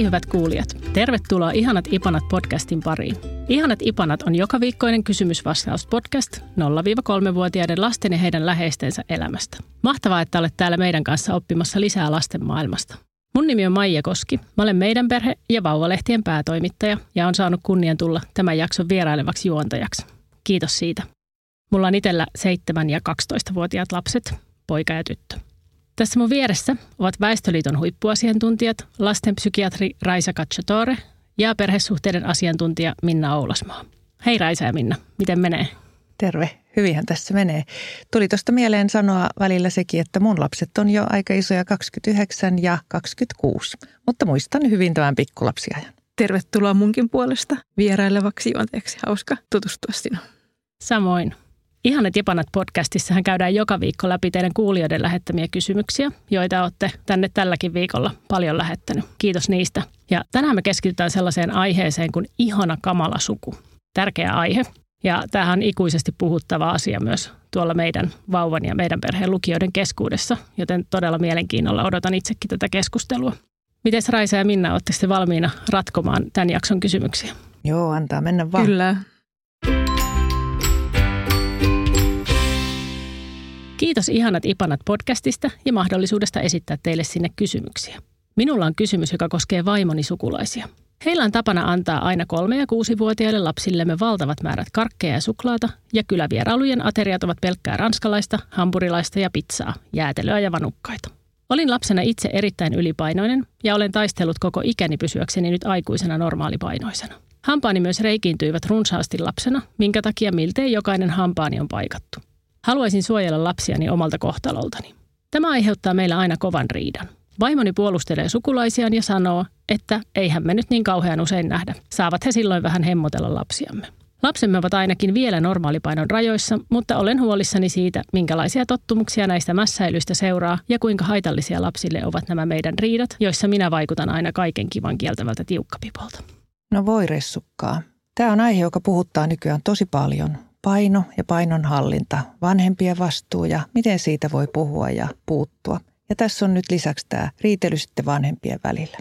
Hei hyvät kuulijat, tervetuloa Ihanat Ipanat podcastin pariin. Ihanat Ipanat on joka viikkoinen kysymysvastaus-podcast 0-3-vuotiaiden lasten ja heidän läheistensä elämästä. Mahtavaa, että olet täällä meidän kanssa oppimassa lisää lasten maailmasta. Mun nimi on Maija Koski. Mä olen meidän perhe- ja vauvalehtien päätoimittaja ja on saanut kunnian tulla tämän jakson vierailevaksi juontajaksi. Kiitos siitä. Mulla on itsellä 7- ja 12-vuotiaat lapset, poika ja tyttö. Tässä mun vieressä ovat Väestöliiton huippuasiantuntijat, lastenpsykiatri Raisa Cacciatore ja perhesuhteiden asiantuntija Minna Oulasmaa. Hei Raisa ja Minna, miten menee? Terve, hyvinhän tässä menee. Tuli tuosta mieleen sanoa välillä sekin, että mun lapset on jo aika isoja 29 ja 26, mutta muistan hyvin tämän pikkulapsiajan. Tervetuloa munkin puolesta vierailevaksi juonteeksi. Hauska tutustua sinuun. Samoin. Ihanat Jepanat podcastissahan käydään joka viikko läpi teidän kuulijoiden lähettämiä kysymyksiä, joita olette tänne tälläkin viikolla paljon lähettänyt. Kiitos niistä. Ja tänään me keskitytään sellaiseen aiheeseen kuin ihana kamala suku. Tärkeä aihe. Ja tämähän on ikuisesti puhuttava asia myös tuolla meidän vauvan ja meidän perheen lukijoiden keskuudessa, joten todella mielenkiinnolla odotan itsekin tätä keskustelua. Miten Raisa ja Minna, olette sitten valmiina ratkomaan tämän jakson kysymyksiä? Joo, antaa mennä vaan. Kyllä. Kiitos Ihanat Ipanat podcastista ja mahdollisuudesta esittää teille sinne kysymyksiä. Minulla on kysymys, joka koskee vaimoni sukulaisia. Heillä on tapana antaa aina kolme- ja kuusivuotiaille lapsillemme valtavat määrät karkkeja ja suklaata, ja kylävierailujen ateriat ovat pelkkää ranskalaista, hampurilaista ja pizzaa, jäätelöä ja vanukkaita. Olin lapsena itse erittäin ylipainoinen ja olen taistellut koko ikäni pysyäkseni nyt aikuisena normaalipainoisena. Hampaani myös reikiintyivät runsaasti lapsena, minkä takia miltei jokainen hampaani on paikattu. Haluaisin suojella lapsiani omalta kohtaloltani. Tämä aiheuttaa meillä aina kovan riidan. Vaimoni puolustelee sukulaisiaan ja sanoo, että eihän me nyt niin kauhean usein nähdä. Saavat he silloin vähän hemmotella lapsiamme. Lapsemme ovat ainakin vielä normaalipainon rajoissa, mutta olen huolissani siitä, minkälaisia tottumuksia näistä mässäilyistä seuraa ja kuinka haitallisia lapsille ovat nämä meidän riidat, joissa minä vaikutan aina kaiken kivan kieltävältä tiukkapipolta. No voi ressukkaa. Tämä on aihe, joka puhuttaa nykyään tosi paljon. Paino ja painonhallinta, vanhempien vastuu ja miten siitä voi puhua ja puuttua. Ja tässä on nyt lisäksi tämä riitely sitten vanhempien välillä.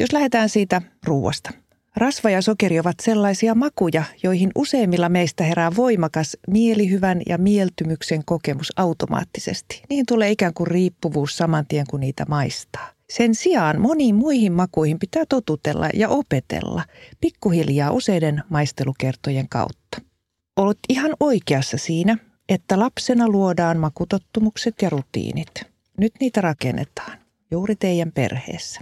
Jos lähdetään siitä ruuasta. Rasva ja sokeri ovat sellaisia makuja, joihin useimmilla meistä herää voimakas mielihyvän ja mieltymyksen kokemus automaattisesti. Niin tulee ikään kuin riippuvuus saman tien, kun niitä maistaa. Sen sijaan moniin muihin makuihin pitää totutella ja opetella pikkuhiljaa useiden maistelukertojen kautta. Olet ihan oikeassa siinä, että lapsena luodaan makutottumukset ja rutiinit. Nyt niitä rakennetaan juuri teidän perheessä.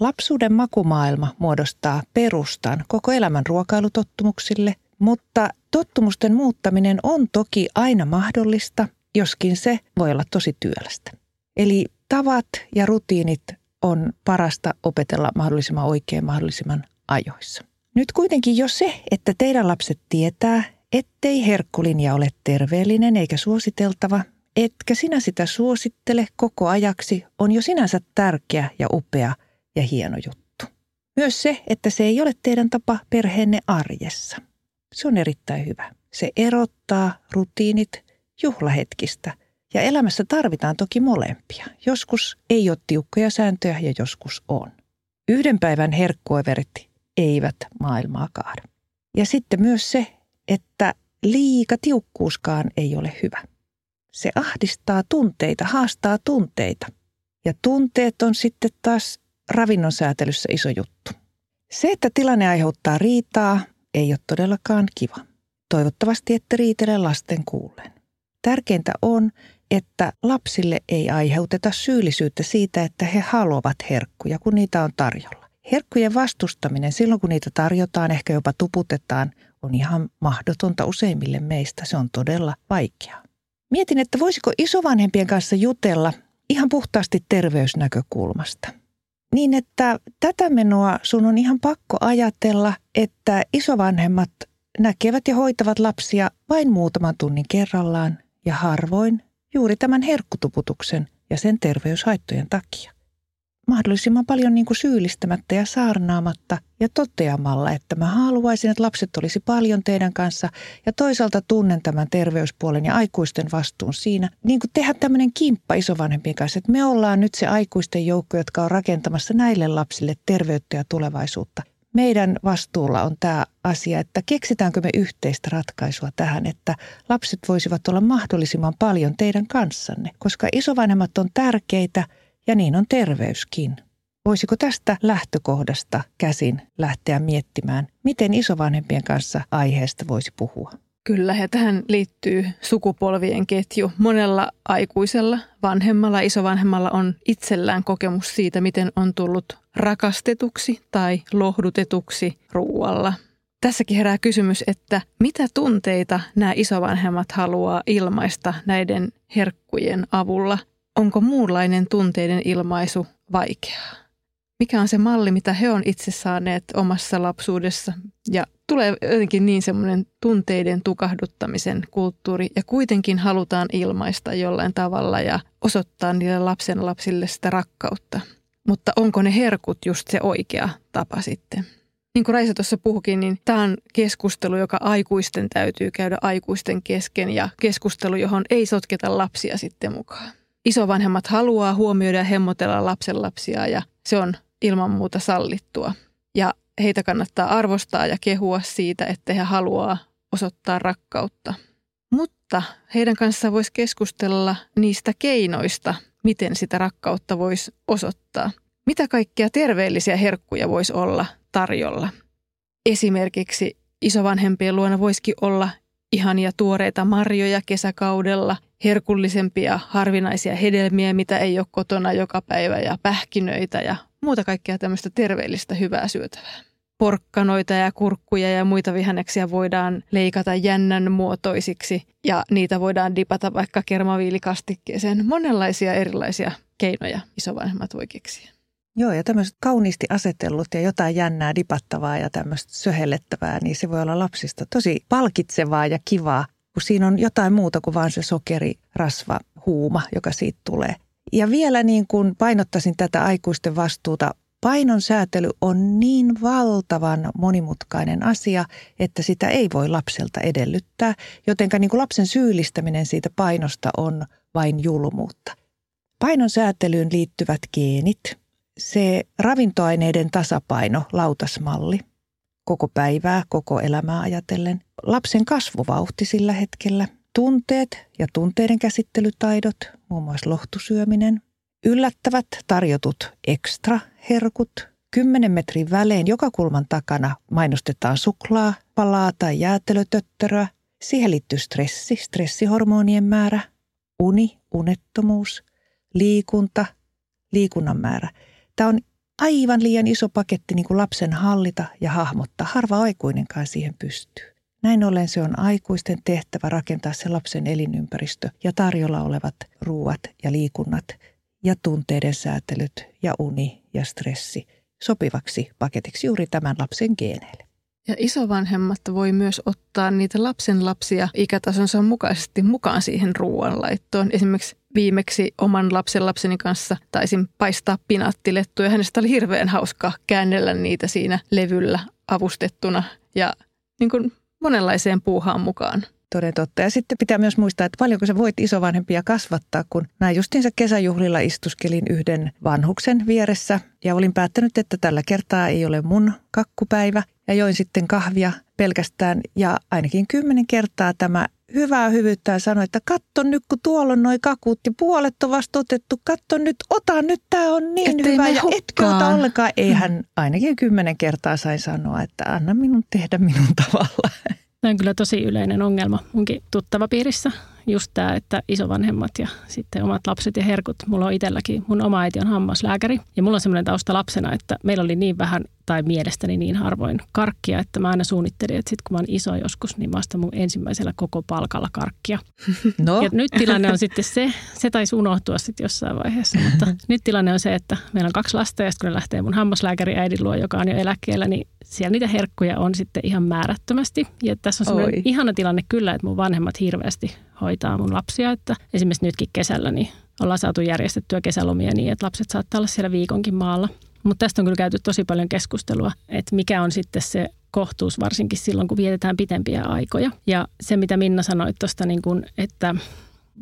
Lapsuuden makumaailma muodostaa perustan koko elämän ruokailutottumuksille, mutta tottumusten muuttaminen on toki aina mahdollista, joskin se voi olla tosi työlästä. Eli tavat ja rutiinit on parasta opetella mahdollisimman oikein mahdollisimman ajoissa. Nyt kuitenkin jo se, että teidän lapset tietää, ettei herkkulinja ole terveellinen eikä suositeltava, etkä sinä sitä suosittele koko ajaksi, on jo sinänsä tärkeä ja upea ja hieno juttu. Myös se, että se ei ole teidän tapa perheenne arjessa. Se on erittäin hyvä. Se erottaa rutiinit juhlahetkistä. Ja elämässä tarvitaan toki molempia. Joskus ei ole tiukkoja sääntöjä ja joskus on. Yhden päivän herkkuoverit eivät maailmaa kaada. Ja sitten myös se, että liika tiukkuuskaan ei ole hyvä. Se ahdistaa tunteita, haastaa tunteita. Ja tunteet on sitten taas ravinnon säätelyssä iso juttu. Se, että tilanne aiheuttaa riitaa, ei ole todellakaan kiva. Toivottavasti ette riitele lasten kuullen. Tärkeintä on, että lapsille ei aiheuteta syyllisyyttä siitä, että he haluavat herkkuja, kun niitä on tarjolla. Herkkujen vastustaminen silloin, kun niitä tarjotaan, ehkä jopa tuputetaan, on ihan mahdotonta useimmille meistä. Se on todella vaikeaa. Mietin, että voisiko isovanhempien kanssa jutella ihan puhtaasti terveysnäkökulmasta. Niin, että tätä menoa sun on ihan pakko ajatella, että isovanhemmat näkevät ja hoitavat lapsia vain muutaman tunnin kerrallaan ja harvoin juuri tämän herkkutuputuksen ja sen terveyshaittojen takia mahdollisimman paljon niin kuin syyllistämättä ja saarnaamatta ja toteamalla, että mä haluaisin, että lapset olisi paljon teidän kanssa ja toisaalta tunnen tämän terveyspuolen ja aikuisten vastuun siinä. Niin kuin tehdä tämmöinen kimppa isovanhempien kanssa, että me ollaan nyt se aikuisten joukko, jotka on rakentamassa näille lapsille terveyttä ja tulevaisuutta. Meidän vastuulla on tämä asia, että keksitäänkö me yhteistä ratkaisua tähän, että lapset voisivat olla mahdollisimman paljon teidän kanssanne, koska isovanhemmat on tärkeitä – ja niin on terveyskin. Voisiko tästä lähtökohdasta käsin lähteä miettimään, miten isovanhempien kanssa aiheesta voisi puhua? Kyllä, ja tähän liittyy sukupolvien ketju. Monella aikuisella, vanhemmalla, isovanhemmalla on itsellään kokemus siitä, miten on tullut rakastetuksi tai lohdutetuksi ruualla. Tässäkin herää kysymys, että mitä tunteita nämä isovanhemmat haluaa ilmaista näiden herkkujen avulla – onko muunlainen tunteiden ilmaisu vaikeaa? Mikä on se malli, mitä he on itse saaneet omassa lapsuudessa? Ja tulee jotenkin niin semmoinen tunteiden tukahduttamisen kulttuuri ja kuitenkin halutaan ilmaista jollain tavalla ja osoittaa niille lapsen lapsille sitä rakkautta. Mutta onko ne herkut just se oikea tapa sitten? Niin kuin Raisa tuossa puhukin, niin tämä on keskustelu, joka aikuisten täytyy käydä aikuisten kesken ja keskustelu, johon ei sotketa lapsia sitten mukaan isovanhemmat haluaa huomioida ja hemmotella lapsenlapsia ja se on ilman muuta sallittua. Ja heitä kannattaa arvostaa ja kehua siitä, että he haluaa osoittaa rakkautta. Mutta heidän kanssa voisi keskustella niistä keinoista, miten sitä rakkautta voisi osoittaa. Mitä kaikkia terveellisiä herkkuja voisi olla tarjolla? Esimerkiksi isovanhempien luona voisikin olla ihania tuoreita marjoja kesäkaudella, herkullisempia harvinaisia hedelmiä, mitä ei ole kotona joka päivä ja pähkinöitä ja muuta kaikkea tämmöistä terveellistä hyvää syötävää. Porkkanoita ja kurkkuja ja muita vihanneksia voidaan leikata jännän muotoisiksi ja niitä voidaan dipata vaikka kermaviilikastikkeeseen. Monenlaisia erilaisia keinoja isovanhemmat voi keksiä. Joo, ja tämmöiset kauniisti asetellut ja jotain jännää dipattavaa ja tämmöistä söhellettävää, niin se voi olla lapsista tosi palkitsevaa ja kivaa, kun siinä on jotain muuta kuin vain se sokeri, rasva, huuma, joka siitä tulee. Ja vielä niin kuin painottaisin tätä aikuisten vastuuta, painon säätely on niin valtavan monimutkainen asia, että sitä ei voi lapselta edellyttää, jotenka niin kuin lapsen syyllistäminen siitä painosta on vain julmuutta. Painon säätelyyn liittyvät geenit, se ravintoaineiden tasapaino, lautasmalli, koko päivää, koko elämää ajatellen, lapsen kasvuvauhti sillä hetkellä, tunteet ja tunteiden käsittelytaidot, muun muassa lohtusyöminen, yllättävät tarjotut ekstra herkut, 10 metrin välein joka kulman takana mainostetaan suklaa, palaa tai jäätelötötteröä. Siihen liittyy stressi, stressihormonien määrä, uni, unettomuus, liikunta, liikunnan määrä – Tämä on aivan liian iso paketti niin kuin lapsen hallita ja hahmottaa. Harva aikuinenkaan siihen pystyy. Näin ollen se on aikuisten tehtävä rakentaa se lapsen elinympäristö ja tarjolla olevat ruuat ja liikunnat ja tunteiden säätelyt ja uni ja stressi sopivaksi paketiksi juuri tämän lapsen geeneille. Ja isovanhemmat voi myös ottaa niitä lapsen lapsia ikätasonsa mukaisesti mukaan siihen ruoanlaittoon. Esimerkiksi viimeksi oman lapsen lapseni kanssa taisin paistaa pinaattilettuja. Hänestä oli hirveän hauska käännellä niitä siinä levyllä avustettuna ja niin kuin monenlaiseen puuhaan mukaan. Toden totta. Ja sitten pitää myös muistaa, että paljonko sä voit isovanhempia kasvattaa, kun näin justiinsa kesäjuhlilla istuskelin yhden vanhuksen vieressä ja olin päättänyt, että tällä kertaa ei ole mun kakkupäivä ja join sitten kahvia pelkästään ja ainakin kymmenen kertaa tämä hyvää hyvyyttä ja sanoi, että katso nyt, kun tuolla on noin kakut ja puolet on vasta otettu, katso nyt, ota nyt, tämä on niin Ettei hyvä ja etkö ota ollenkaan. Ei hän ainakin kymmenen kertaa sai sanoa, että anna minun tehdä minun tavalla. Tämä on kyllä tosi yleinen ongelma munkin tuttava piirissä, just tämä, että isovanhemmat ja sitten omat lapset ja herkut. Mulla on itselläkin, mun oma äiti on hammaslääkäri ja mulla on semmoinen tausta lapsena, että meillä oli niin vähän tai mielestäni niin harvoin karkkia, että mä aina suunnittelin, että sitten kun mä oon iso joskus, niin vasta mun ensimmäisellä koko palkalla karkkia. No, Ja nyt tilanne on sitten se, se taisi unohtua sitten jossain vaiheessa, mutta nyt tilanne on se, että meillä on kaksi lasta ja sitten kun ne lähtee mun hammaslääkäri äidin luo, joka on jo eläkkeellä, niin siellä niitä herkkuja on sitten ihan määrättömästi. Ja tässä on semmoinen Oi. ihana tilanne kyllä, että mun vanhemmat hirveästi hoitaa mun lapsia, että esimerkiksi nytkin kesällä niin ollaan saatu järjestettyä kesälomia niin, että lapset saattaa olla siellä viikonkin maalla. Mutta tästä on kyllä käyty tosi paljon keskustelua, että mikä on sitten se kohtuus varsinkin silloin, kun vietetään pitempiä aikoja. Ja se, mitä Minna sanoi tuosta, niin kun, että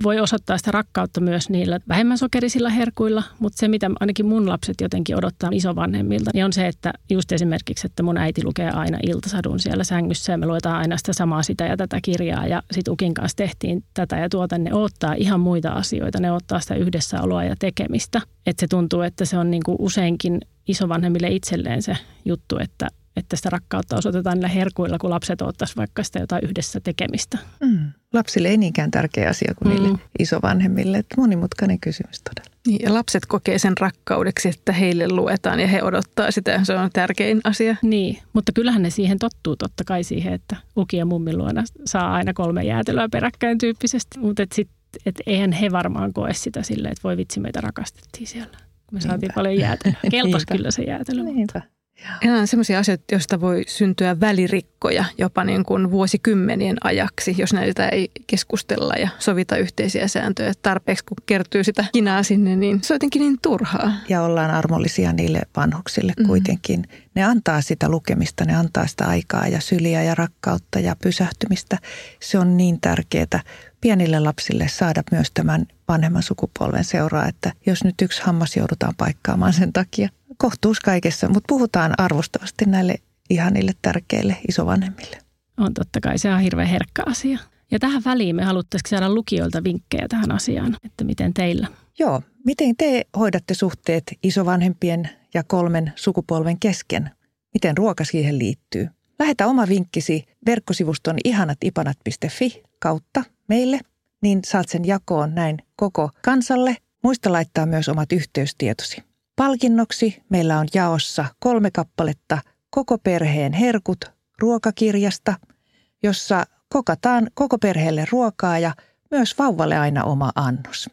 voi osoittaa sitä rakkautta myös niillä vähemmän sokerisilla herkuilla, mutta se, mitä ainakin mun lapset jotenkin odottaa isovanhemmilta, niin on se, että just esimerkiksi, että mun äiti lukee aina iltasadun siellä sängyssä ja me luetaan aina sitä samaa sitä ja tätä kirjaa ja sit Ukin kanssa tehtiin tätä ja tuota, ne odottaa ihan muita asioita, ne odottaa sitä yhdessäoloa ja tekemistä. Että se tuntuu, että se on niinku useinkin isovanhemmille itselleen se juttu, että että sitä rakkautta osoitetaan niillä herkuilla, kun lapset ottaisivat vaikka sitä jotain yhdessä tekemistä. mm, lapsille ei niinkään tärkeä asia kuin niille Mm. isovanhemmille. Että monimutkainen kysymys todella. Niin, ja lapset kokee sen rakkaudeksi, että heille luetaan ja he odottaa sitä. Se on tärkein asia. Niin, mutta kyllähän ne siihen tottuu totta kai siihen, että Uki ja mummin luona saa aina kolme jäätelöä peräkkäin tyyppisesti. Mutta et sit, et eihän he varmaan koe sitä silleen, että voi vitsi meitä rakastettiin siellä. Me saatiin Niinpä. paljon jäätelöä. Kelpas Niinpä. kyllä se jäätelö. mutta- Ja on sellaisia asioita, joista voi syntyä välirikkoja jopa niin kuin vuosikymmenien ajaksi, jos näitä ei keskustella ja sovita yhteisiä sääntöjä. Tarpeeksi kun kertyy sitä kinaa sinne, niin se on jotenkin niin turhaa. Ja ollaan armollisia niille vanhuksille kuitenkin. Ne antaa sitä lukemista, ne antaa sitä aikaa ja syliä ja rakkautta ja pysähtymistä. Se on niin tärkeää pienille lapsille saada myös tämän vanhemman sukupolven seuraa, että jos nyt yksi hammas joudutaan paikkaamaan sen takia. Kohtuus kaikessa, mutta puhutaan arvostavasti näille ihanille tärkeille isovanhemmille. On totta kai, se on hirveän herkkä asia. Ja tähän väliin me haluttaisiin saada lukijoilta vinkkejä tähän asiaan, että miten teillä. Joo, miten te hoidatte suhteet isovanhempien ja kolmen sukupolven kesken? Miten ruoka siihen liittyy? Lähetä oma vinkkisi verkkosivuston ihanatipanat.fi kautta meille, niin saat sen jakoon näin koko kansalle. Muista laittaa myös omat yhteystietosi. Palkinnoksi meillä on jaossa kolme kappaletta koko perheen herkut ruokakirjasta, jossa kokataan koko perheelle ruokaa ja myös vauvalle aina oma annos.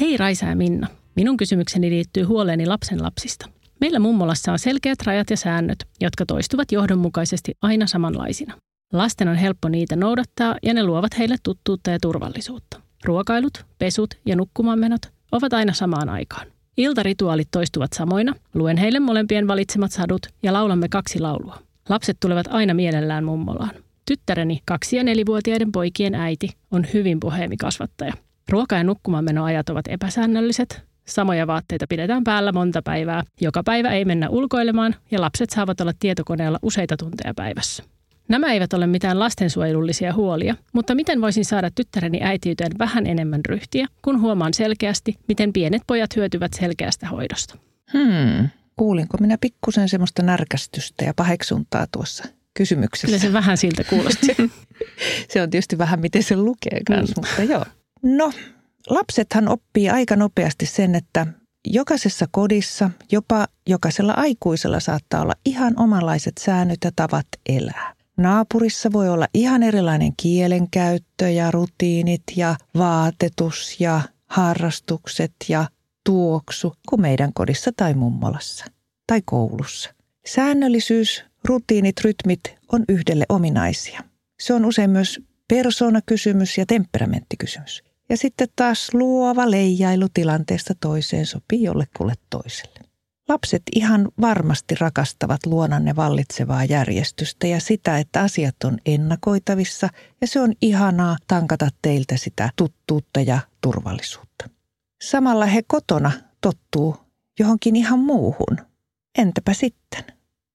Hei Raisa ja Minna. Minun kysymykseni liittyy huoleeni lapsen lapsista. Meillä mummolassa on selkeät rajat ja säännöt, jotka toistuvat johdonmukaisesti aina samanlaisina. Lasten on helppo niitä noudattaa ja ne luovat heille tuttuutta ja turvallisuutta. Ruokailut, pesut ja nukkumaanmenot ovat aina samaan aikaan. Iltarituaalit toistuvat samoina, luen heille molempien valitsemat sadut ja laulamme kaksi laulua. Lapset tulevat aina mielellään mummolaan. Tyttäreni, kaksi- ja nelivuotiaiden poikien äiti, on hyvin puheemi kasvattaja. Ruoka- ja nukkumaanmenoajat ovat epäsäännölliset. Samoja vaatteita pidetään päällä monta päivää. Joka päivä ei mennä ulkoilemaan ja lapset saavat olla tietokoneella useita tunteja päivässä. Nämä eivät ole mitään lastensuojelullisia huolia, mutta miten voisin saada tyttäreni äitiyteen vähän enemmän ryhtiä, kun huomaan selkeästi, miten pienet pojat hyötyvät selkeästä hoidosta. Hmm. Kuulinko minä pikkusen semmoista närkästystä ja paheksuntaa tuossa Kyllä kysymyksessä? se vähän siltä kuulosti. Se on tietysti vähän miten se lukee kanssa, mutta joo. No, lapsethan oppii aika nopeasti sen, että jokaisessa kodissa, jopa jokaisella aikuisella saattaa olla ihan omanlaiset säännöt ja tavat elää. Naapurissa voi olla ihan erilainen kielenkäyttö ja rutiinit ja vaatetus ja harrastukset ja tuoksu kuin meidän kodissa tai mummolassa tai koulussa. Säännöllisyys, rutiinit, rytmit on yhdelle ominaisia. Se on usein myös persoonakysymys ja temperamenttikysymys. Ja sitten taas luova leijailu tilanteesta toiseen sopii jollekulle toiselle. Lapset ihan varmasti rakastavat luonanne vallitsevaa järjestystä ja sitä, että asiat on ennakoitavissa ja se on ihanaa tankata teiltä sitä tuttuutta ja turvallisuutta. Samalla he kotona tottuu johonkin ihan muuhun. Entäpä sitten?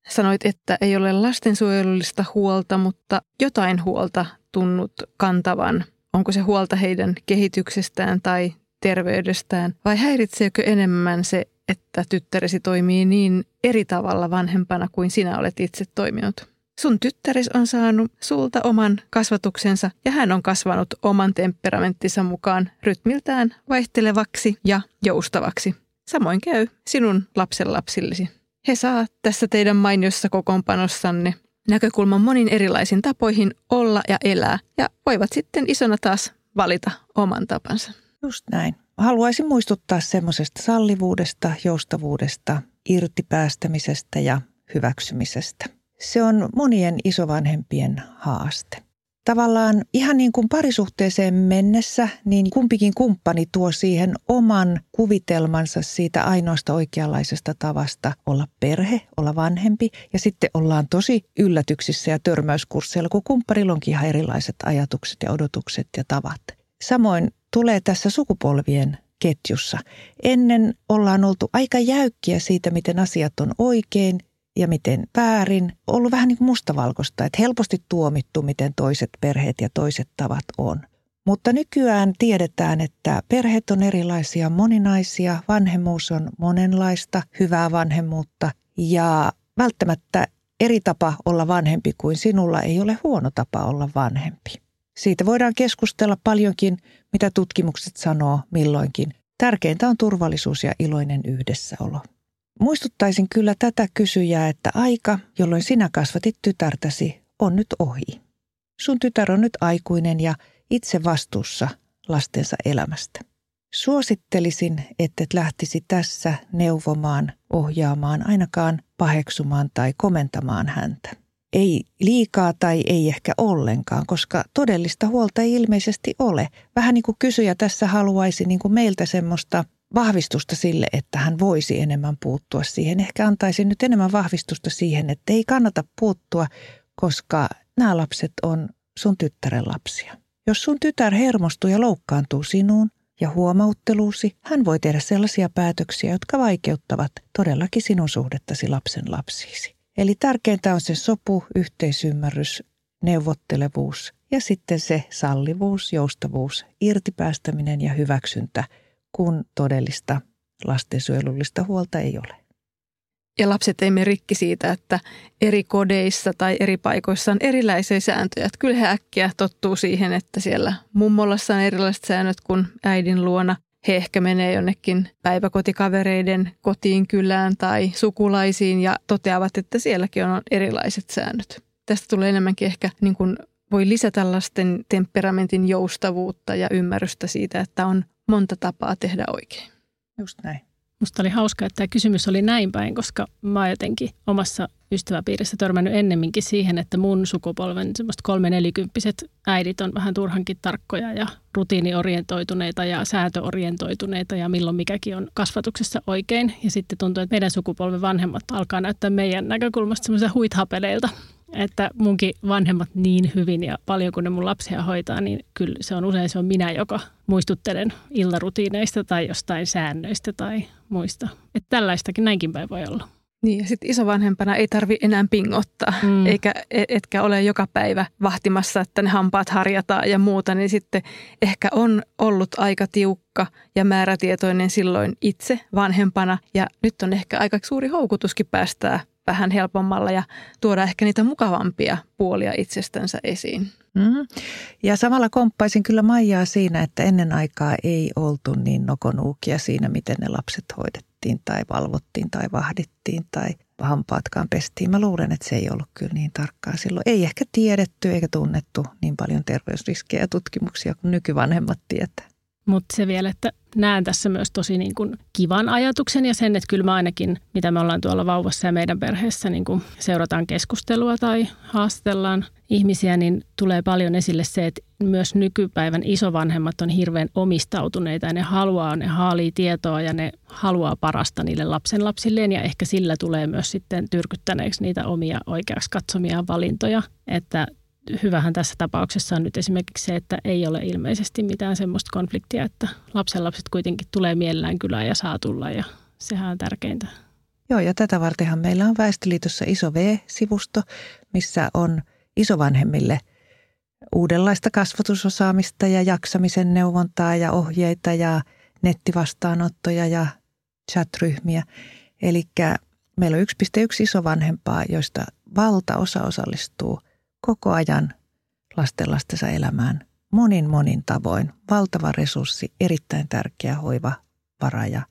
Sanoit, että ei ole lastensuojelullista huolta, mutta jotain huolta tunnut kantavan. Onko se huolta heidän kehityksestään tai terveydestään vai häiritseekö enemmän se, että tyttäresi toimii niin eri tavalla vanhempana kuin sinä olet itse toiminut? Sun tyttäris on saanut sulta oman kasvatuksensa ja hän on kasvanut oman temperamenttinsa mukaan rytmiltään vaihtelevaksi ja joustavaksi. Samoin käy sinun lapsenlapsillesi. He saa tässä teidän mainiossa kokoonpanossanne näkökulman monin erilaisin tapoihin olla ja elää ja voivat sitten isona taas valita oman tapansa. Just näin. Haluaisin muistuttaa semmoisesta sallivuudesta, joustavuudesta, irtipäästämisestä ja hyväksymisestä. Se on monien isovanhempien haaste. Tavallaan ihan niin kuin parisuhteeseen mennessä, niin kumpikin kumppani tuo siihen oman kuvitelmansa siitä ainoasta oikeanlaisesta tavasta olla perhe, olla vanhempi. Ja sitten ollaan tosi yllätyksissä ja törmäyskursseilla, kun kumppanilla onkin ihan erilaiset ajatukset ja odotukset ja tavat. Samoin tulee tässä sukupolvien ketjussa. Ennen ollaan oltu aika jäykkiä siitä, miten asiat on oikein ja miten väärin. Ollut vähän niin kuin mustavalkoista, että helposti tuomittu, miten toiset perheet ja toiset tavat on. Mutta nykyään tiedetään, että perheet on erilaisia, moninaisia, vanhemmuus on monenlaista, hyvää vanhemmuutta ja välttämättä eri tapa olla vanhempi kuin sinulla ei ole huono tapa olla vanhempi. Siitä voidaan keskustella paljonkin, mitä tutkimukset sanoo milloinkin. Tärkeintä on turvallisuus ja iloinen yhdessäolo. Muistuttaisin kyllä tätä kysyjää, että aika, jolloin sinä kasvatit tytärtäsi, on nyt ohi. Sun tytär on nyt aikuinen ja itse vastuussa lastensa elämästä. Suosittelisin, että et lähtisi tässä neuvomaan, ohjaamaan, ainakaan paheksumaan tai komentamaan häntä. Ei liikaa tai ei ehkä ollenkaan, koska todellista huolta ei ilmeisesti ole. Vähän niin kuin kysyjä tässä haluaisi niin kuin meiltä semmoista vahvistusta sille, että hän voisi enemmän puuttua siihen. Ehkä antaisin nyt enemmän vahvistusta siihen, että ei kannata puuttua, koska nämä lapset on sun tyttären lapsia. Jos sun tytär hermostuu ja loukkaantuu sinuun ja huomautteluusi, hän voi tehdä sellaisia päätöksiä, jotka vaikeuttavat todellakin sinun suhdettasi lapsen lapsiisi. Eli tärkeintä on se sopu, yhteisymmärrys, neuvottelevuus ja sitten se sallivuus, joustavuus, irtipäästäminen ja hyväksyntä – kun todellista lastensuojelullista huolta ei ole. Ja lapset ei rikki siitä, että eri kodeissa tai eri paikoissa on erilaisia sääntöjä. Kyllä he äkkiä tottuu siihen, että siellä mummolassa on erilaiset säännöt kuin äidin luona. He ehkä menee jonnekin päiväkotikavereiden kotiin kylään tai sukulaisiin ja toteavat, että sielläkin on erilaiset säännöt. Tästä tulee enemmänkin ehkä niin kuin voi lisätä lasten temperamentin joustavuutta ja ymmärrystä siitä, että on monta tapaa tehdä oikein. Just näin. Musta oli hauska, että tämä kysymys oli näin päin, koska mä oon jotenkin omassa ystäväpiirissä törmännyt ennemminkin siihen, että mun sukupolven semmoista kolme nelikymppiset äidit on vähän turhankin tarkkoja ja rutiiniorientoituneita ja sääntöorientoituneita ja milloin mikäkin on kasvatuksessa oikein. Ja sitten tuntuu, että meidän sukupolven vanhemmat alkaa näyttää meidän näkökulmasta semmoisia huithapeleilta että munkin vanhemmat niin hyvin ja paljon kun ne mun lapsia hoitaa, niin kyllä se on usein se on minä, joka muistuttelen illarutiineista tai jostain säännöistä tai muista. Että tällaistakin näinkin päin voi olla. Niin ja sitten isovanhempana ei tarvi enää pingottaa, mm. eikä e, etkä ole joka päivä vahtimassa, että ne hampaat harjataan ja muuta, niin sitten ehkä on ollut aika tiukka ja määrätietoinen silloin itse vanhempana ja nyt on ehkä aika suuri houkutuskin päästää vähän helpommalla ja tuoda ehkä niitä mukavampia puolia itsestänsä esiin. Mm. Ja samalla komppaisin kyllä Maijaa siinä, että ennen aikaa ei oltu niin nokonuukia siinä, miten ne lapset hoidettiin tai valvottiin tai vahdittiin tai hampaatkaan pestiin. Mä luulen, että se ei ollut kyllä niin tarkkaa silloin. Ei ehkä tiedetty eikä tunnettu niin paljon terveysriskejä ja tutkimuksia kuin nykyvanhemmat tietää. Mutta se vielä, että näen tässä myös tosi niin kuin kivan ajatuksen ja sen, että kyllä mä ainakin, mitä me ollaan tuolla vauvassa ja meidän perheessä niin kuin seurataan keskustelua tai haastellaan ihmisiä, niin tulee paljon esille se, että myös nykypäivän isovanhemmat on hirveän omistautuneita ja ne haluaa, ne haalii tietoa ja ne haluaa parasta niille lapsen lapsilleen ja ehkä sillä tulee myös sitten tyrkyttäneeksi niitä omia oikeaksi katsomia valintoja, että hyvähän tässä tapauksessa on nyt esimerkiksi se, että ei ole ilmeisesti mitään semmoista konfliktia, että lapsenlapset kuitenkin tulee mielellään kylään ja saa tulla ja sehän on tärkeintä. Joo, ja tätä vartenhan meillä on Väestöliitossa iso V-sivusto, missä on isovanhemmille uudenlaista kasvatusosaamista ja jaksamisen neuvontaa ja ohjeita ja nettivastaanottoja ja chatryhmiä. Eli meillä on 1,1 isovanhempaa, joista valtaosa osallistuu koko ajan lasten lastensa elämään monin monin tavoin. Valtava resurssi, erittäin tärkeä hoiva, vara ja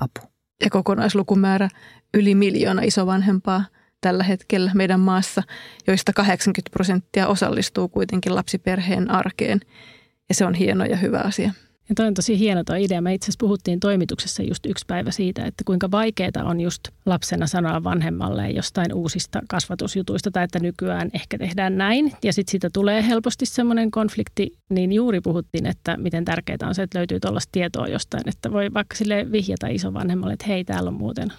apu. Ja kokonaislukumäärä yli miljoona isovanhempaa tällä hetkellä meidän maassa, joista 80 prosenttia osallistuu kuitenkin lapsiperheen arkeen. Ja se on hieno ja hyvä asia. Ja toi on tosi hieno tuo idea. Me itse asiassa puhuttiin toimituksessa just yksi päivä siitä, että kuinka vaikeaa on just lapsena sanoa vanhemmalle jostain uusista kasvatusjutuista tai että nykyään ehkä tehdään näin. Ja sitten siitä tulee helposti semmoinen konflikti, niin juuri puhuttiin, että miten tärkeää on se, että löytyy tuollaista tietoa jostain, että voi vaikka sille vihjata isovanhemmalle, että hei, täällä on muuten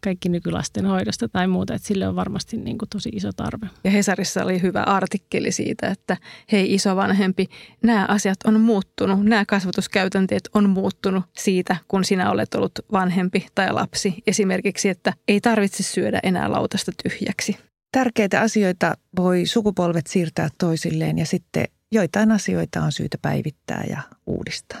kaikki nykylasten hoidosta tai muuta, että sille on varmasti niin kuin tosi iso tarve. Ja Hesarissa oli hyvä artikkeli siitä, että hei isovanhempi, nämä asiat on muuttunut, nämä kasvatuskäytänteet on muuttunut siitä, kun sinä olet ollut vanhempi tai lapsi. Esimerkiksi, että ei tarvitse syödä enää lautasta tyhjäksi. Tärkeitä asioita voi sukupolvet siirtää toisilleen ja sitten joitain asioita on syytä päivittää ja uudistaa.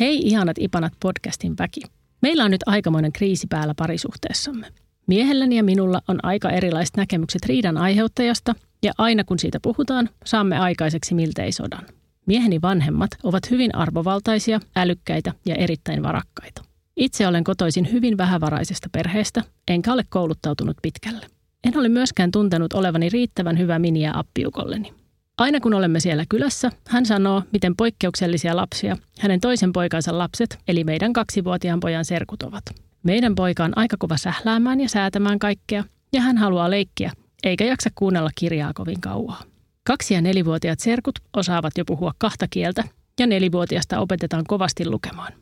Hei ihanat Ipanat podcastin väki. Meillä on nyt aikamoinen kriisi päällä parisuhteessamme. Miehelläni ja minulla on aika erilaiset näkemykset riidan aiheuttajasta, ja aina kun siitä puhutaan, saamme aikaiseksi miltei sodan. Mieheni vanhemmat ovat hyvin arvovaltaisia, älykkäitä ja erittäin varakkaita. Itse olen kotoisin hyvin vähävaraisesta perheestä, enkä ole kouluttautunut pitkälle. En ole myöskään tuntenut olevani riittävän hyvä miniä appiukolleni. Aina kun olemme siellä kylässä, hän sanoo, miten poikkeuksellisia lapsia hänen toisen poikansa lapset, eli meidän kaksivuotiaan pojan serkut ovat. Meidän poika on aika kova sähläämään ja säätämään kaikkea, ja hän haluaa leikkiä, eikä jaksa kuunnella kirjaa kovin kauaa. Kaksi- ja nelivuotiaat serkut osaavat jo puhua kahta kieltä, ja nelivuotiasta opetetaan kovasti lukemaan.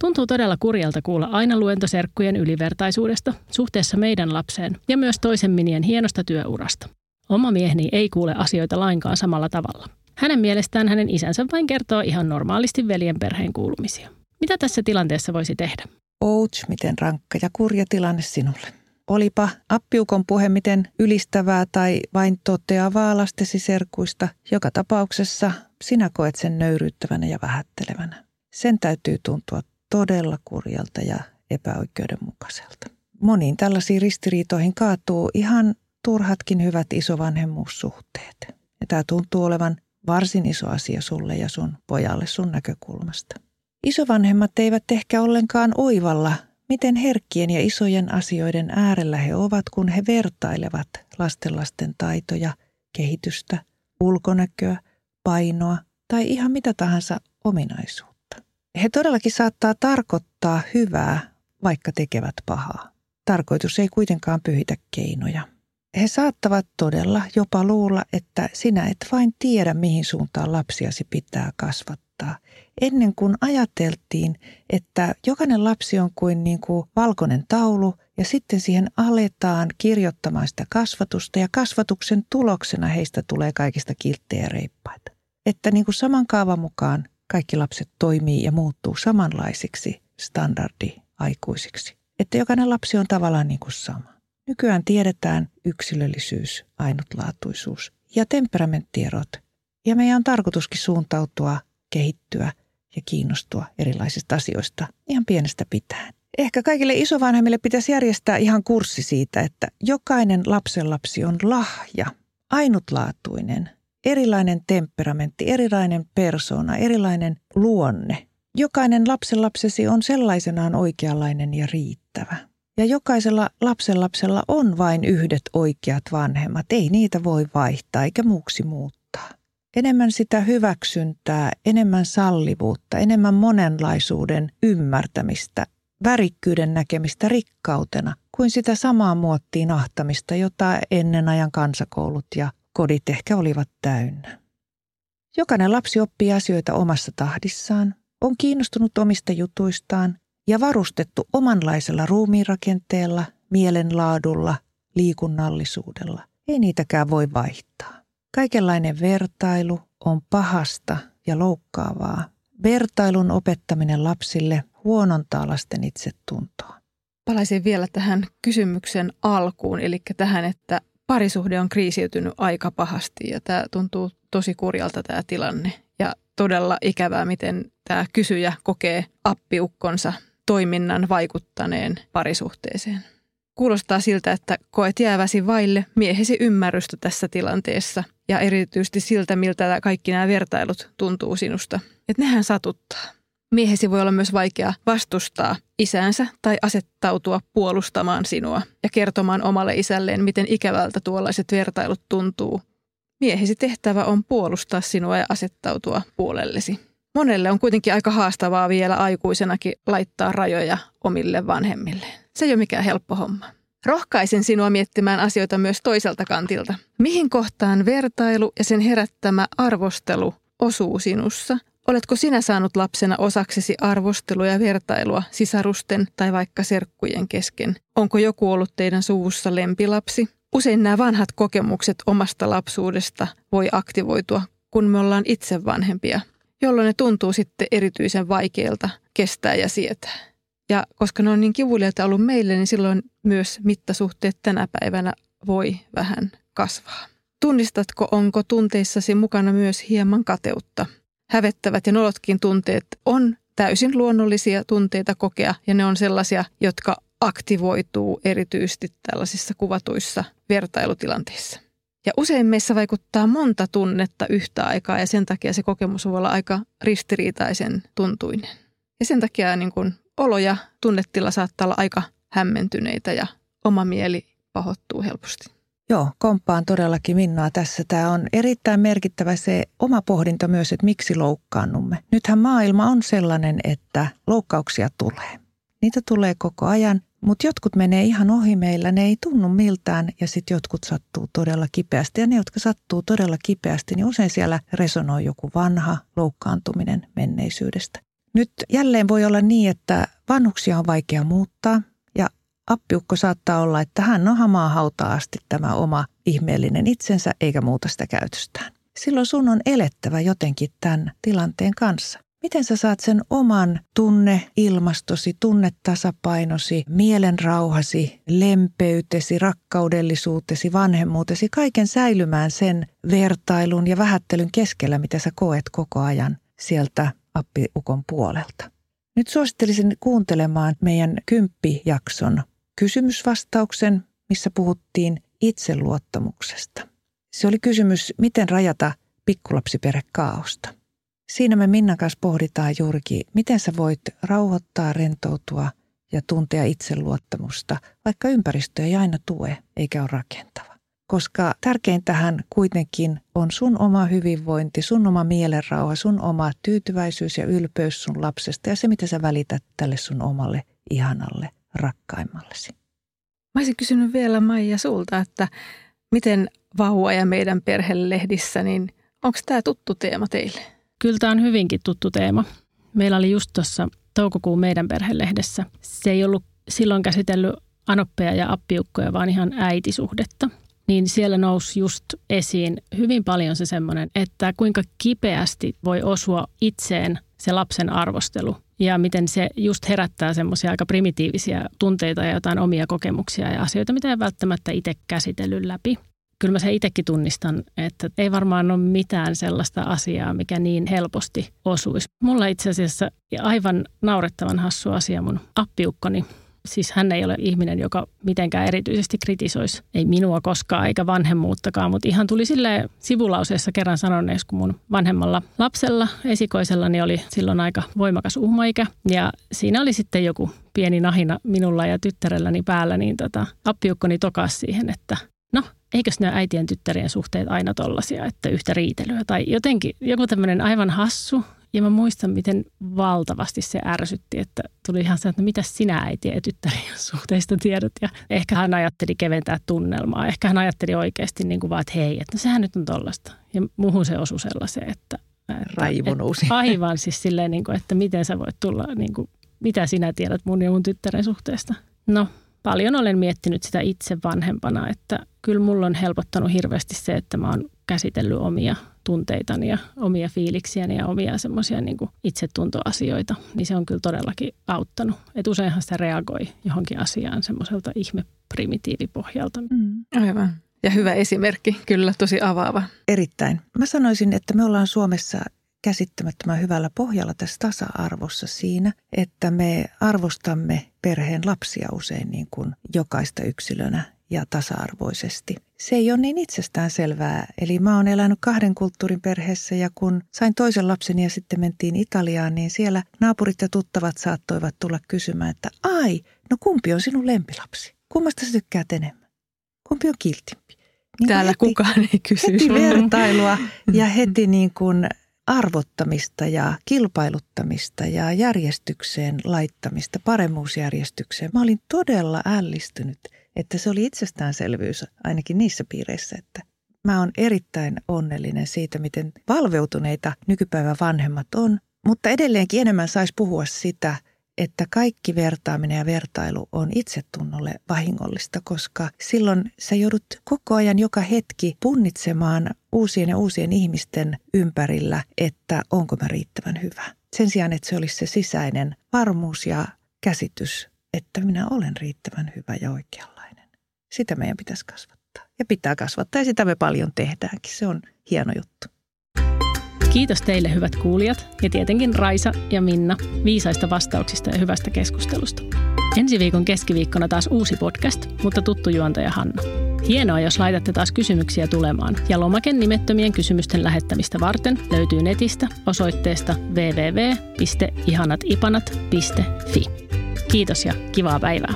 Tuntuu todella kurjalta kuulla aina luentoserkkujen ylivertaisuudesta suhteessa meidän lapseen ja myös toisen minien hienosta työurasta. Oma mieheni ei kuule asioita lainkaan samalla tavalla. Hänen mielestään hänen isänsä vain kertoo ihan normaalisti veljen perheen kuulumisia. Mitä tässä tilanteessa voisi tehdä? Ouch, miten rankka ja kurja tilanne sinulle. Olipa appiukon puhe miten ylistävää tai vain toteavaa lastesi serkuista, joka tapauksessa sinä koet sen nöyryyttävänä ja vähättelevänä. Sen täytyy tuntua todella kurjalta ja epäoikeudenmukaiselta. Moniin tällaisiin ristiriitoihin kaatuu ihan turhatkin hyvät isovanhemmuussuhteet. Ja tämä tuntuu olevan varsin iso asia sulle ja sun pojalle sun näkökulmasta. Isovanhemmat eivät ehkä ollenkaan oivalla, miten herkkien ja isojen asioiden äärellä he ovat, kun he vertailevat lastenlasten taitoja, kehitystä, ulkonäköä, painoa tai ihan mitä tahansa ominaisuutta. He todellakin saattaa tarkoittaa hyvää, vaikka tekevät pahaa. Tarkoitus ei kuitenkaan pyhitä keinoja. He saattavat todella jopa luulla, että sinä et vain tiedä, mihin suuntaan lapsiasi pitää kasvattaa. Ennen kuin ajateltiin, että jokainen lapsi on kuin, niin kuin valkoinen taulu ja sitten siihen aletaan kirjoittamaan sitä kasvatusta ja kasvatuksen tuloksena heistä tulee kaikista kilttejä reippaita. Että niin kuin saman kaavan mukaan kaikki lapset toimii ja muuttuu samanlaisiksi standardiaikuisiksi. Että jokainen lapsi on tavallaan niin kuin sama. Nykyään tiedetään yksilöllisyys, ainutlaatuisuus ja temperamenttierot. Ja meidän on tarkoituskin suuntautua, kehittyä ja kiinnostua erilaisista asioista ihan pienestä pitäen. Ehkä kaikille isovanhemmille pitäisi järjestää ihan kurssi siitä, että jokainen lapsenlapsi on lahja, ainutlaatuinen, erilainen temperamentti, erilainen persona, erilainen luonne. Jokainen lapsenlapsesi on sellaisenaan oikeanlainen ja riittävä. Ja jokaisella lapsenlapsella on vain yhdet oikeat vanhemmat. Ei niitä voi vaihtaa eikä muuksi muuttaa. Enemmän sitä hyväksyntää, enemmän sallivuutta, enemmän monenlaisuuden ymmärtämistä, värikkyyden näkemistä rikkautena kuin sitä samaa muottiin ahtamista, jota ennen ajan kansakoulut ja kodit ehkä olivat täynnä. Jokainen lapsi oppii asioita omassa tahdissaan, on kiinnostunut omista jutuistaan ja varustettu omanlaisella ruumiinrakenteella, mielenlaadulla, liikunnallisuudella. Ei niitäkään voi vaihtaa. Kaikenlainen vertailu on pahasta ja loukkaavaa. Vertailun opettaminen lapsille huonontaa lasten itsetuntoa. Palaisin vielä tähän kysymyksen alkuun, eli tähän, että parisuhde on kriisiytynyt aika pahasti ja tämä tuntuu tosi kurjalta tämä tilanne. Ja todella ikävää, miten tämä kysyjä kokee appiukkonsa toiminnan vaikuttaneen parisuhteeseen. Kuulostaa siltä, että koet jääväsi vaille miehesi ymmärrystä tässä tilanteessa ja erityisesti siltä, miltä kaikki nämä vertailut tuntuu sinusta. Että nehän satuttaa. Miehesi voi olla myös vaikea vastustaa isäänsä tai asettautua puolustamaan sinua ja kertomaan omalle isälleen, miten ikävältä tuollaiset vertailut tuntuu. Miehesi tehtävä on puolustaa sinua ja asettautua puolellesi. Monelle on kuitenkin aika haastavaa vielä aikuisenakin laittaa rajoja omille vanhemmille. Se ei ole mikään helppo homma. Rohkaisen sinua miettimään asioita myös toiselta kantilta. Mihin kohtaan vertailu ja sen herättämä arvostelu osuu sinussa? Oletko sinä saanut lapsena osaksesi arvostelua ja vertailua sisarusten tai vaikka serkkujen kesken? Onko joku ollut teidän suvussa lempilapsi? Usein nämä vanhat kokemukset omasta lapsuudesta voi aktivoitua, kun me ollaan itse vanhempia, jolloin ne tuntuu sitten erityisen vaikeilta kestää ja sietää. Ja koska ne on niin kivuliaita ollut meille, niin silloin myös mittasuhteet tänä päivänä voi vähän kasvaa. Tunnistatko, onko tunteissasi mukana myös hieman kateutta? Hävettävät ja nolotkin tunteet on täysin luonnollisia tunteita kokea ja ne on sellaisia, jotka aktivoituu erityisesti tällaisissa kuvatuissa vertailutilanteissa. Ja usein meissä vaikuttaa monta tunnetta yhtä aikaa ja sen takia se kokemus voi olla aika ristiriitaisen tuntuinen. Ja sen takia niin kuin olo ja tunnetila saattaa olla aika hämmentyneitä ja oma mieli pahoittuu helposti. Joo, komppaan todellakin Minnaa tässä. Tämä on erittäin merkittävä se oma pohdinta myös, että miksi loukkaannumme. Nythän maailma on sellainen, että loukkauksia tulee. Niitä tulee koko ajan, mutta jotkut menee ihan ohi meillä, ne ei tunnu miltään ja sitten jotkut sattuu todella kipeästi. Ja ne, jotka sattuu todella kipeästi, niin usein siellä resonoi joku vanha loukkaantuminen menneisyydestä. Nyt jälleen voi olla niin, että vanhuksia on vaikea muuttaa ja appiukko saattaa olla, että hän on hamaa hautaa asti tämä oma ihmeellinen itsensä eikä muuta sitä käytöstään. Silloin sun on elettävä jotenkin tämän tilanteen kanssa. Miten sä saat sen oman tunne, ilmastosi, tunnetasapainosi, mielenrauhasi, lempeytesi, rakkaudellisuutesi, vanhemmuutesi, kaiken säilymään sen vertailun ja vähättelyn keskellä, mitä sä koet koko ajan sieltä appiukon puolelta. Nyt suosittelisin kuuntelemaan meidän kymppijakson kysymysvastauksen, missä puhuttiin itseluottamuksesta. Se oli kysymys, miten rajata pikkulapsiperhekaaosta. Siinä me Minnan kanssa pohditaan juurikin, miten sä voit rauhoittaa, rentoutua ja tuntea itseluottamusta, vaikka ympäristö ei aina tue eikä ole rakentava. Koska tärkeintähän kuitenkin on sun oma hyvinvointi, sun oma mielenrauha, sun oma tyytyväisyys ja ylpeys sun lapsesta ja se, mitä sä välität tälle sun omalle ihanalle rakkaimmallesi. Mä olisin kysynyt vielä Maija sulta, että miten vauva ja meidän perhelehdissä, niin onko tämä tuttu teema teille? Kyllä tämä on hyvinkin tuttu teema. Meillä oli just tuossa toukokuun meidän perhelehdessä. Se ei ollut silloin käsitellyt anoppeja ja appiukkoja, vaan ihan äitisuhdetta. Niin siellä nousi just esiin hyvin paljon se semmoinen, että kuinka kipeästi voi osua itseen se lapsen arvostelu ja miten se just herättää semmoisia aika primitiivisiä tunteita ja jotain omia kokemuksia ja asioita, mitä ei välttämättä itse käsitellyt läpi kyllä mä se itsekin tunnistan, että ei varmaan ole mitään sellaista asiaa, mikä niin helposti osuisi. Mulla itse asiassa aivan naurettavan hassu asia mun appiukkoni siis hän ei ole ihminen, joka mitenkään erityisesti kritisoisi, ei minua koskaan eikä vanhemmuuttakaan, mutta ihan tuli sille sivulauseessa kerran sanoneeksi, kun mun vanhemmalla lapsella, esikoisella, niin oli silloin aika voimakas uhmaikä. Ja siinä oli sitten joku pieni nahina minulla ja tyttärelläni päällä, niin tota, appiukkoni tokas siihen, että no, eikös ne äitien tyttärien suhteet aina tollasia, että yhtä riitelyä tai jotenkin joku tämmöinen aivan hassu. Ja mä muistan, miten valtavasti se ärsytti, että tuli ihan se, että no mitä sinä äitien ja tyttärien suhteista tiedät. Ja ehkä hän ajatteli keventää tunnelmaa. Ehkä hän ajatteli oikeasti niin kuin vaan, että hei, että no sehän nyt on tollasta. Ja muuhun se osui sellaiseen, että... että Raivo nousi. Aivan siis silleen, niin kuin, että miten sä voit tulla, niin kuin, mitä sinä tiedät mun ja mun tyttären suhteesta. No, paljon olen miettinyt sitä itse vanhempana, että kyllä mulla on helpottanut hirveästi se, että mä oon käsitellyt omia tunteitani ja omia fiiliksiäni ja omia semmoisia niin itsetuntoasioita, niin se on kyllä todellakin auttanut. Et useinhan sitä reagoi johonkin asiaan semmoiselta ihmeprimitiivipohjalta. Mm, aivan. Ja hyvä esimerkki, kyllä tosi avaava. Erittäin. Mä sanoisin, että me ollaan Suomessa käsittämättömän hyvällä pohjalla tässä tasa-arvossa siinä, että me arvostamme perheen lapsia usein niin kuin jokaista yksilönä ja tasa-arvoisesti. Se ei ole niin itsestään selvää. Eli mä oon elänyt kahden kulttuurin perheessä ja kun sain toisen lapsen ja sitten mentiin Italiaan, niin siellä naapurit ja tuttavat saattoivat tulla kysymään, että ai, no kumpi on sinun lempilapsi? Kummasta sä tykkäät enemmän? Kumpi on kiltimpi? Niin Täällä heti, kukaan ei kysy. Heti vertailua ja heti niin kuin arvottamista ja kilpailuttamista ja järjestykseen laittamista, paremmuusjärjestykseen. Mä olin todella ällistynyt, että se oli itsestäänselvyys ainakin niissä piireissä, että mä oon erittäin onnellinen siitä, miten valveutuneita nykypäivän vanhemmat on, mutta edelleenkin enemmän saisi puhua sitä – että kaikki vertaaminen ja vertailu on itsetunnolle vahingollista, koska silloin sä joudut koko ajan joka hetki punnitsemaan uusien ja uusien ihmisten ympärillä, että onko mä riittävän hyvä. Sen sijaan, että se olisi se sisäinen varmuus ja käsitys, että minä olen riittävän hyvä ja oikeanlainen. Sitä meidän pitäisi kasvattaa. Ja pitää kasvattaa ja sitä me paljon tehdäänkin. Se on hieno juttu. Kiitos teille hyvät kuulijat ja tietenkin Raisa ja Minna viisaista vastauksista ja hyvästä keskustelusta. Ensi viikon keskiviikkona taas uusi podcast, mutta tuttu juontaja Hanna. Hienoa, jos laitatte taas kysymyksiä tulemaan. Ja lomake nimettömien kysymysten lähettämistä varten löytyy netistä osoitteesta www.ihanatipanat.fi. Kiitos ja kivaa päivää.